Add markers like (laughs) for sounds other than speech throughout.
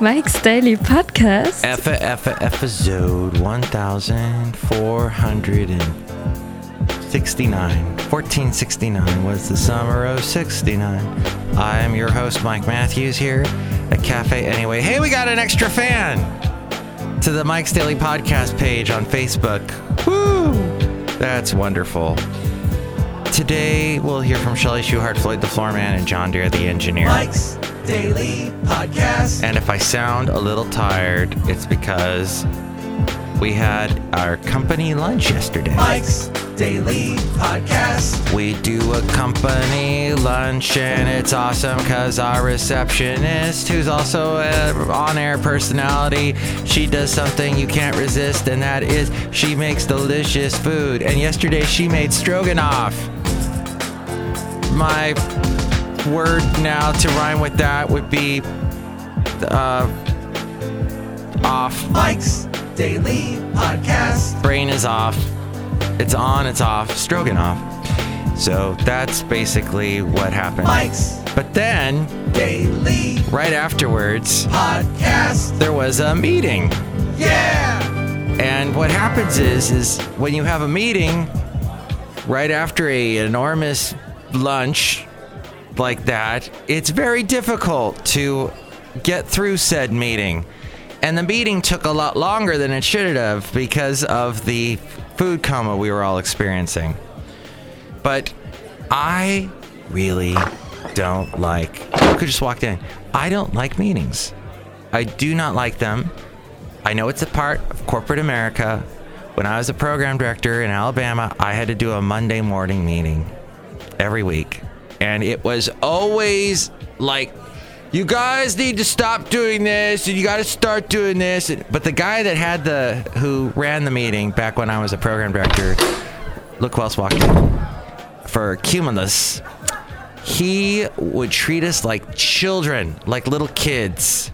Mike's Daily Podcast. F F episode 1469. 1469 was the summer of 69. I am your host, Mike Matthews, here at Cafe Anyway. Hey, we got an extra fan to the Mike's Daily Podcast page on Facebook. Woo! That's wonderful. Today, we'll hear from Shelly Shuhart, Floyd the Floorman, and John Deere the Engineer. Mike's Daily Podcast. And if I sound a little tired, it's because we had our company lunch yesterday. Mike's Daily Podcast. We do a company lunch and it's awesome because our receptionist, who's also an on air personality, she does something you can't resist, and that is she makes delicious food. And yesterday she made stroganoff. My word now to rhyme with that would be uh, off. Mike's Daily Podcast. Brain is off. It's on, it's off. Stroganoff. So that's basically what happened. Mike's But then, Daily right afterwards, Podcast. there was a meeting. Yeah. And what happens is, is when you have a meeting right after a enormous lunch like that, it's very difficult to get through said meeting. And the meeting took a lot longer than it should have because of the food coma we were all experiencing. But I really don't like. Look could just walked in. I don't like meetings. I do not like them. I know it's a part of corporate America. When I was a program director in Alabama, I had to do a Monday morning meeting every week. And it was always like, you guys need to stop doing this and you got to start doing this. But the guy that had the, who ran the meeting back when I was a program director, look who else walked in for Cumulus, he would treat us like children, like little kids.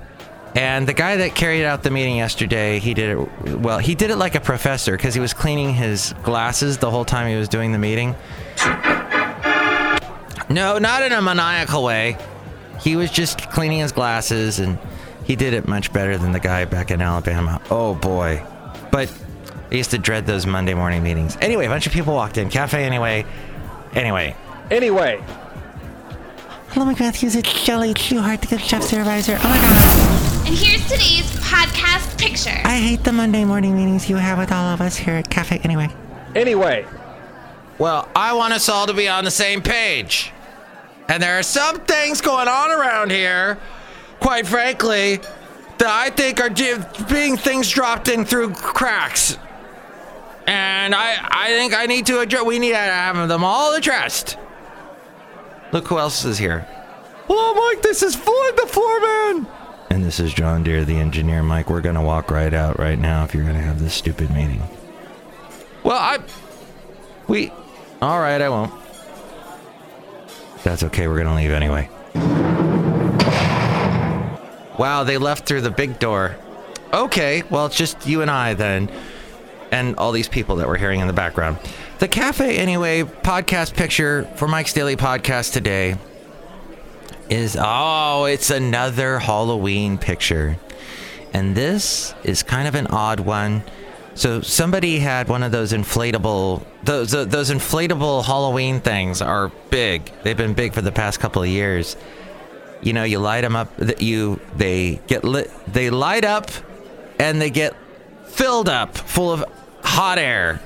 And the guy that carried out the meeting yesterday, he did it well. He did it like a professor because he was cleaning his glasses the whole time he was doing the meeting. No, not in a maniacal way. He was just cleaning his glasses and he did it much better than the guy back in Alabama. Oh boy. But I used to dread those Monday morning meetings. Anyway, a bunch of people walked in. Cafe anyway. Anyway. Anyway, Hello, Mike Matthews. It's Shelly Shuhart, the good chef supervisor. Oh my god. And here's today's podcast picture. I hate the Monday morning meetings you have with all of us here at Cafe Anyway. anyway, Well, I want us all to be on the same page. And there are some things going on around here, quite frankly, that I think are being things dropped in through cracks. And I, I think I need to address, we need to have them all addressed. Look who else is here. Hello, Mike. This is Floyd the Floorman. And this is John Deere, the engineer. Mike, we're going to walk right out right now if you're going to have this stupid meeting. Well, I. We. All right, I won't. That's okay. We're to leave anyway. Wow, they left through the big door. Okay, well, it's just you and I then. And all these people that we're hearing in the background. The Cafe Anyway podcast picture for Mike's Daily Podcast today is oh, it's another Halloween picture. And this is kind of an odd one. So somebody had one of those inflatable those those inflatable Halloween things are big. They've been big for the past couple of years. You know, you light them up you they get lit they light up and they get filled up full of hot air.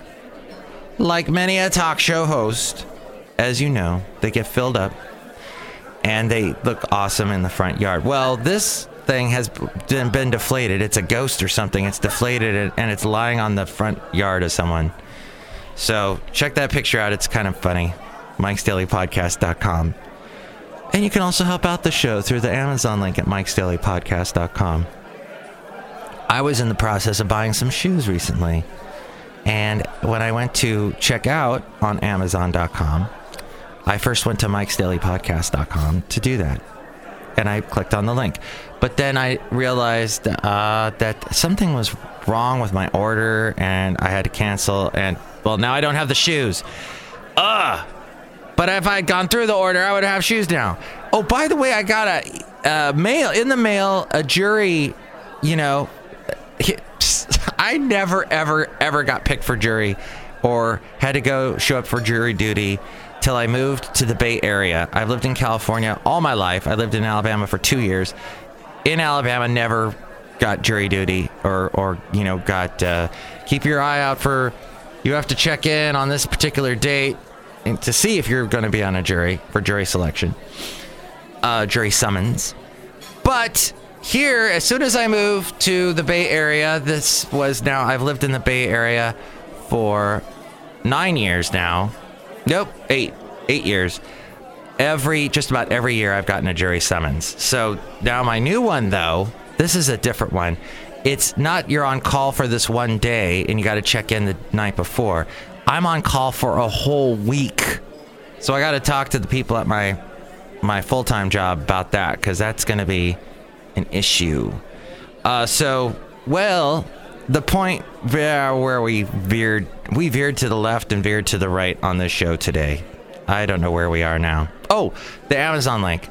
Like many a talk show host, as you know, they get filled up and they look awesome in the front yard. Well, this thing has been, deflated. It's a ghost or something. It's deflated and, and it's lying on the front yard of someone. So check that picture out. It's kind of funny. Mike'sDailyPodcast.com. And you can also help out the show through the Amazon link at Mike'sDailyPodcast.com. I was in the process of buying some shoes recently. And when I went to check out on Amazon.com, I first went to Mike'sDailyPodcast.com to do that. And I clicked on the link. But then I realized uh, that something was wrong with my order and I had to cancel. And, well, now I don't have the shoes. Ugh! But if I had gone through the order, I would have shoes now. Oh, by the way, I got a uh, mail in the mail a jury. You know, (laughs) I never ever ever got picked for jury or had to go show up for jury duty till I moved to the Bay Area. I've lived in California all my life. I lived in Alabama for two years. In Alabama, never got jury duty or or you know got uh, keep your eye out for you have to check in on this particular date to see if you're going to be on a jury for jury selection, uh, jury summons. But here, as soon as I moved to the Bay Area, this was now I've lived in the Bay Area for nine years now. Nope, eight, eight years. Every just about every year I've gotten a jury summons. So now my new one though, this is a different one. It's not you're on call for this one day and you got to check in the night before. I'm on call for a whole week. So I got to talk to the people at my my full-time job about that cuz that's going to be an issue. Uh, so, well, the point where we veered, we veered to the left and veered to the right on this show today. I don't know where we are now. Oh, the Amazon link.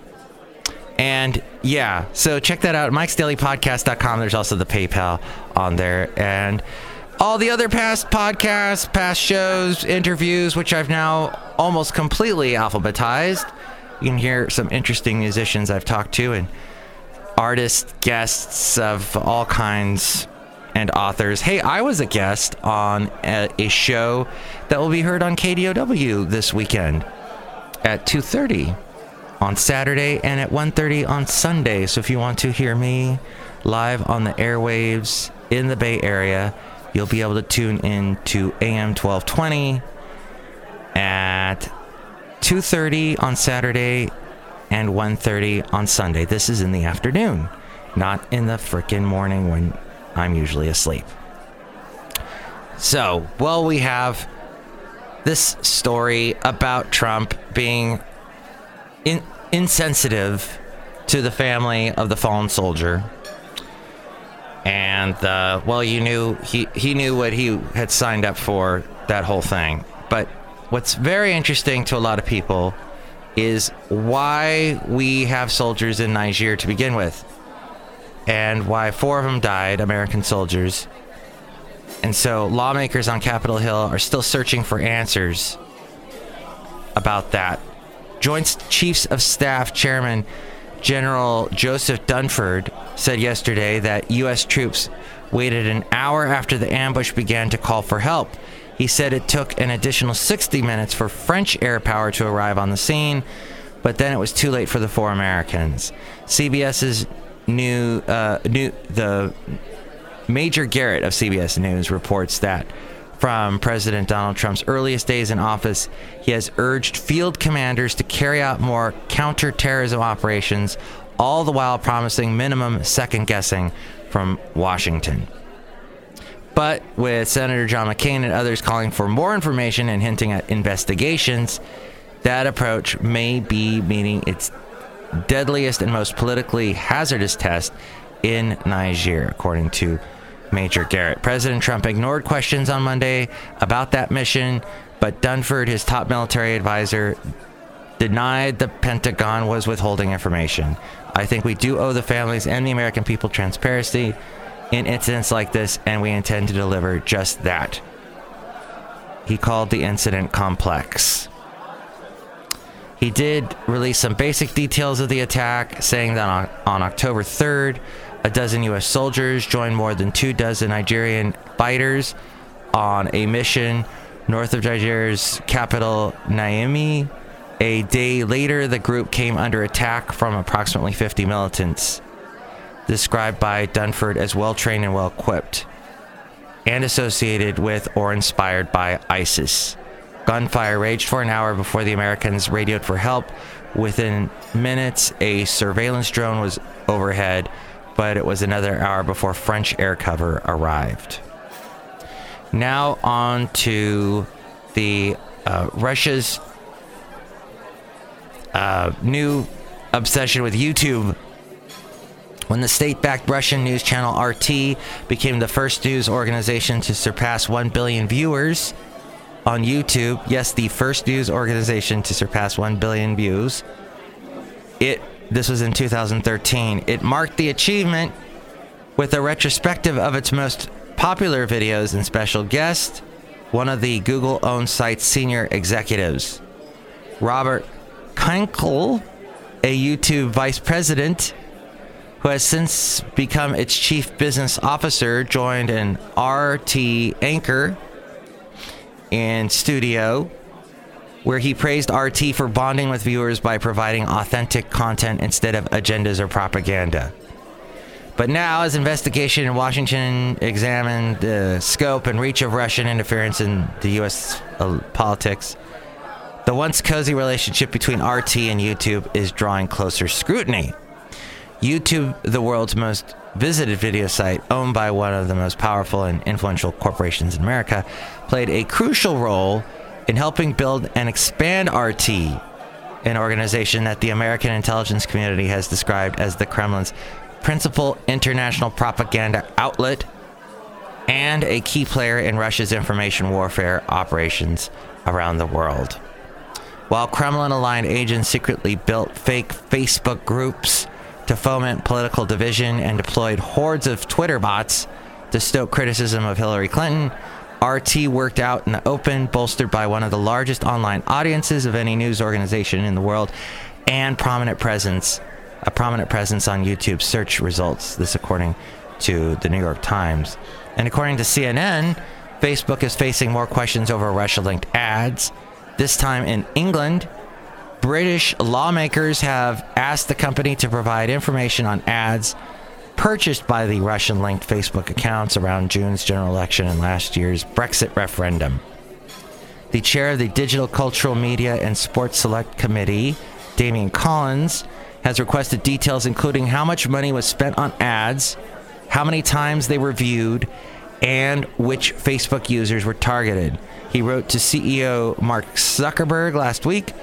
And yeah, so check that out. Mike'sDailyPodcast.com. There's also the PayPal on there. And all the other past podcasts, past shows, interviews, which I've now almost completely alphabetized. You can hear some interesting musicians I've talked to and artists, guests of all kinds, and authors. Hey, I was a guest on a, a show that will be heard on KDOW this weekend at 2:30 on Saturday and at 1:30 on Sunday. So if you want to hear me live on the airwaves in the Bay Area, you'll be able to tune in to AM 1220 at 2:30 on Saturday and 1:30 on Sunday. This is in the afternoon, not in the frickin' morning when I'm usually asleep. So, well, we have this story about Trump being in, insensitive to the family of the fallen soldier. And uh, well, you knew he he knew what he had signed up for that whole thing. But what's very interesting to a lot of people is why we have soldiers in Niger to begin with, and why four of them died, American soldiers. And so lawmakers on Capitol Hill are still searching for answers about that. Joint Chiefs of Staff Chairman General Joseph Dunford said yesterday that U.S. troops waited an hour after the ambush began to call for help. He said it took an additional 60 minutes for French air power to arrive on the scene, but then it was too late for the four Americans. CBS's new, uh, new the Major Garrett of CBS News reports that from President Donald Trump's earliest days in office, he has urged field commanders to carry out more counterterrorism operations, all the while promising minimum second guessing from Washington. But with Senator John McCain and others calling for more information and hinting at investigations, that approach may be meeting its deadliest and most politically hazardous test in Niger, according to Major Garrett. President Trump ignored questions on Monday about that mission, but Dunford, his top military advisor, denied the Pentagon was withholding information. I think we do owe the families and the American people transparency in incidents like this, and we intend to deliver just that. He called the incident complex. He did release some basic details of the attack, saying that on, on October 3rd, a dozen U.S. soldiers joined more than two dozen Nigerian fighters on a mission north of Nigeria's capital, Niamey. A day later, the group came under attack from approximately 50 militants, described by Dunford as well trained and well equipped, and associated with or inspired by ISIS. Gunfire raged for an hour before the Americans radioed for help. Within minutes, a surveillance drone was overhead, but it was another hour before French air cover arrived. Now, on to the uh, Russia's uh, new obsession with YouTube. When the state backed Russian news channel RT became the first news organization to surpass 1 billion viewers on YouTube, yes, the first news organization to surpass 1 billion views, it This was in 2013. It marked the achievement with a retrospective of its most popular videos and special guest, one of the Google owned site's senior executives. Robert Kyncl, a YouTube vice president who has since become its chief business officer, joined an RT anchor in studio where he praised RT for bonding with viewers by providing authentic content instead of agendas or propaganda. But now, as investigation in Washington examined the scope and reach of Russian interference in the U.S. uh, politics, the once cozy relationship between RT and YouTube is drawing closer scrutiny. YouTube, the world's most visited video site, owned by one of the most powerful and influential corporations in America, played a crucial role in helping build and expand RT, an organization that the American intelligence community has described as the Kremlin's principal international propaganda outlet and a key player in Russia's information warfare operations around the world. While Kremlin aligned agents secretly built fake Facebook groups to foment political division and deployed hordes of Twitter bots to stoke criticism of Hillary Clinton, RT worked out in the open, bolstered by one of the largest online audiences of any news organization in the world and prominent presence, a prominent presence on YouTube search results. This according to the New York Times. And according to CNN, Facebook is facing more questions over Russia linked ads. This time in England, British lawmakers have asked the company to provide information on ads purchased by the Russian linked Facebook accounts around June's general election and last year's Brexit referendum. The chair of the Digital Cultural Media and Sports Select Committee, Damian Collins, has requested details including how much money was spent on ads, how many times they were viewed, and which Facebook users were targeted. He wrote to CEO Mark Zuckerberg last week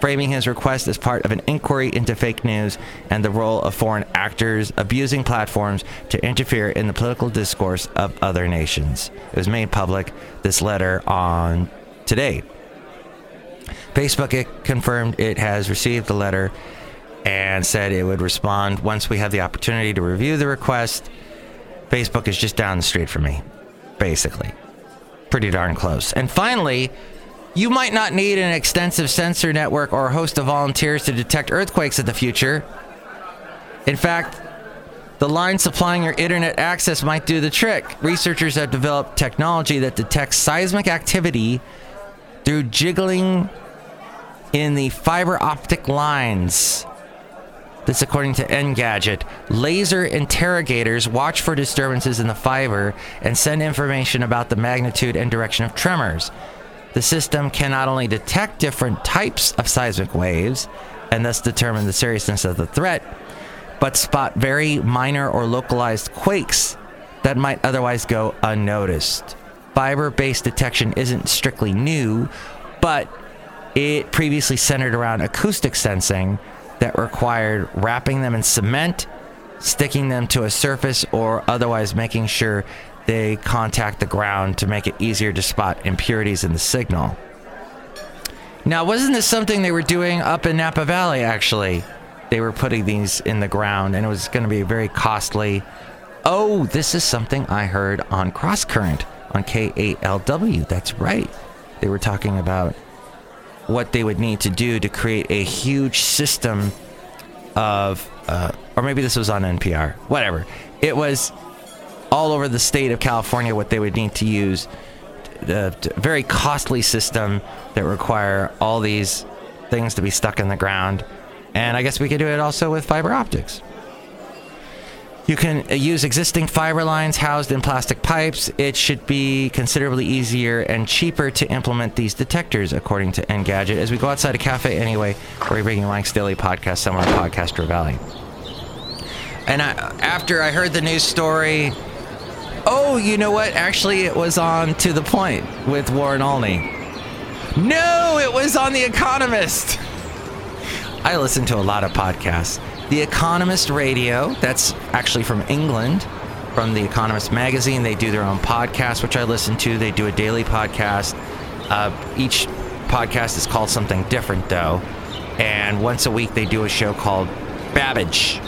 framing his request as part of an inquiry into fake news and the role of foreign actors abusing platforms to interfere in the political discourse of other nations. It was made public, this letter, on today. Facebook it confirmed it has received the letter and said it would respond once we have the opportunity to review the request. Facebook is just down the street from me, basically. Pretty darn close. And finally, you might not need an extensive sensor network or a host of volunteers to detect earthquakes in the future. In fact, the line supplying your internet access might do the trick. Researchers have developed technology that detects seismic activity through jiggling in the fiber optic lines. This, according to Engadget. Laser interrogators watch for disturbances in the fiber and send information about the magnitude and direction of tremors. The system can not only detect different types of seismic waves and thus determine the seriousness of the threat, but spot very minor or localized quakes that might otherwise go unnoticed. Fiber based detection isn't strictly new, but it previously centered around acoustic sensing that required wrapping them in cement, sticking them to a surface, or otherwise making sure they contact the ground to make it easier to spot impurities in the signal. Now, wasn't this something they were doing up in Napa Valley, actually? They were putting these in the ground, and it was going to be very costly. Oh, this is something I heard on Cross Current on KALW. That's right. They were talking about what they would need to do to create a huge system of, uh, or maybe this was on NPR, whatever. It was all over the state of California what they would need to use. A very costly system that require all these things to be stuck in the ground. And I guess we could do it also with fiber optics. You can uh, use existing fiber lines housed in plastic pipes. It should be considerably easier and cheaper to implement these detectors, according to Engadget. As we go outside a cafe anyway, we're bringing Mike's Daily Podcast somewhere in Podcaster Valley. And I, after I heard the news story, Oh, you know what? Actually, it was on To the Point with Warren Olney. No, it was on The Economist. I listen to a lot of podcasts. The Economist Radio, that's actually from England, from The Economist magazine. They do their own podcast, which I listen to. They do a daily podcast. Uh, each podcast is called something different, though. And once a week, they do a show called Babbage,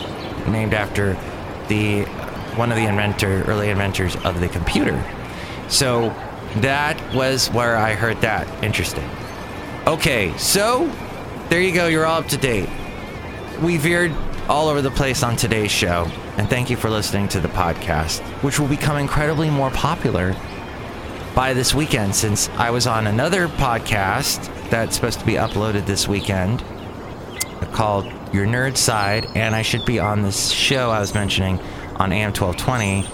named after the one of the inventor, early inventors of the computer. So that was where I heard that. Interesting. Okay, so there you go. You're all up to date. We veered all over the place on today's show, and thank you for listening to the podcast, which will become incredibly more popular by this weekend since I was on another podcast that's supposed to be uploaded this weekend called Your Nerd Side, and I should be on this show I was mentioning on AM 1220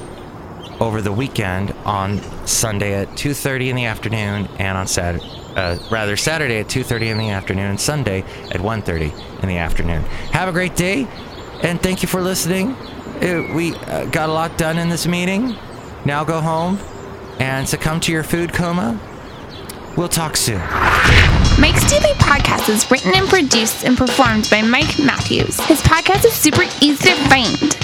over the weekend on Sunday at 2:30 in the afternoon and on Saturday uh, rather Saturday at 2:30 in the afternoon and Sunday at 1:30 in the afternoon. Have a great day and thank you for listening. Uh, we uh, got a lot done in this meeting. Now go home and succumb to your food coma. We'll talk soon. Mike's Daily Podcast is written and produced and performed by Mike Matthews. His podcast is super easy to find.